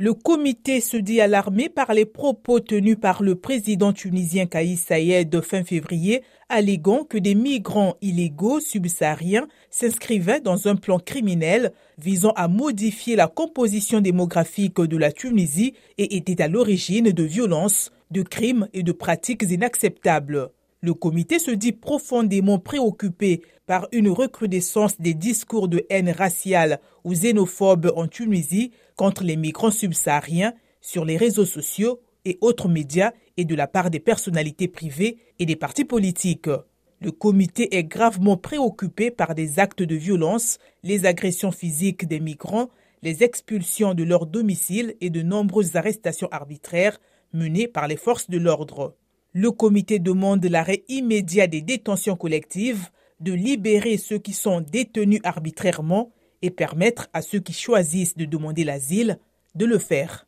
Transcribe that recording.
Le comité se dit alarmé par les propos tenus par le président tunisien Kaïs Saïed fin février, alléguant que des migrants illégaux subsahariens s'inscrivaient dans un plan criminel visant à modifier la composition démographique de la Tunisie et étaient à l'origine de violences, de crimes et de pratiques inacceptables. Le comité se dit profondément préoccupé par une recrudescence des discours de haine raciale ou xénophobe en Tunisie contre les migrants subsahariens sur les réseaux sociaux et autres médias et de la part des personnalités privées et des partis politiques. Le comité est gravement préoccupé par des actes de violence, les agressions physiques des migrants, les expulsions de leur domicile et de nombreuses arrestations arbitraires menées par les forces de l'ordre. Le comité demande l'arrêt immédiat des détentions collectives, de libérer ceux qui sont détenus arbitrairement et permettre à ceux qui choisissent de demander l'asile de le faire.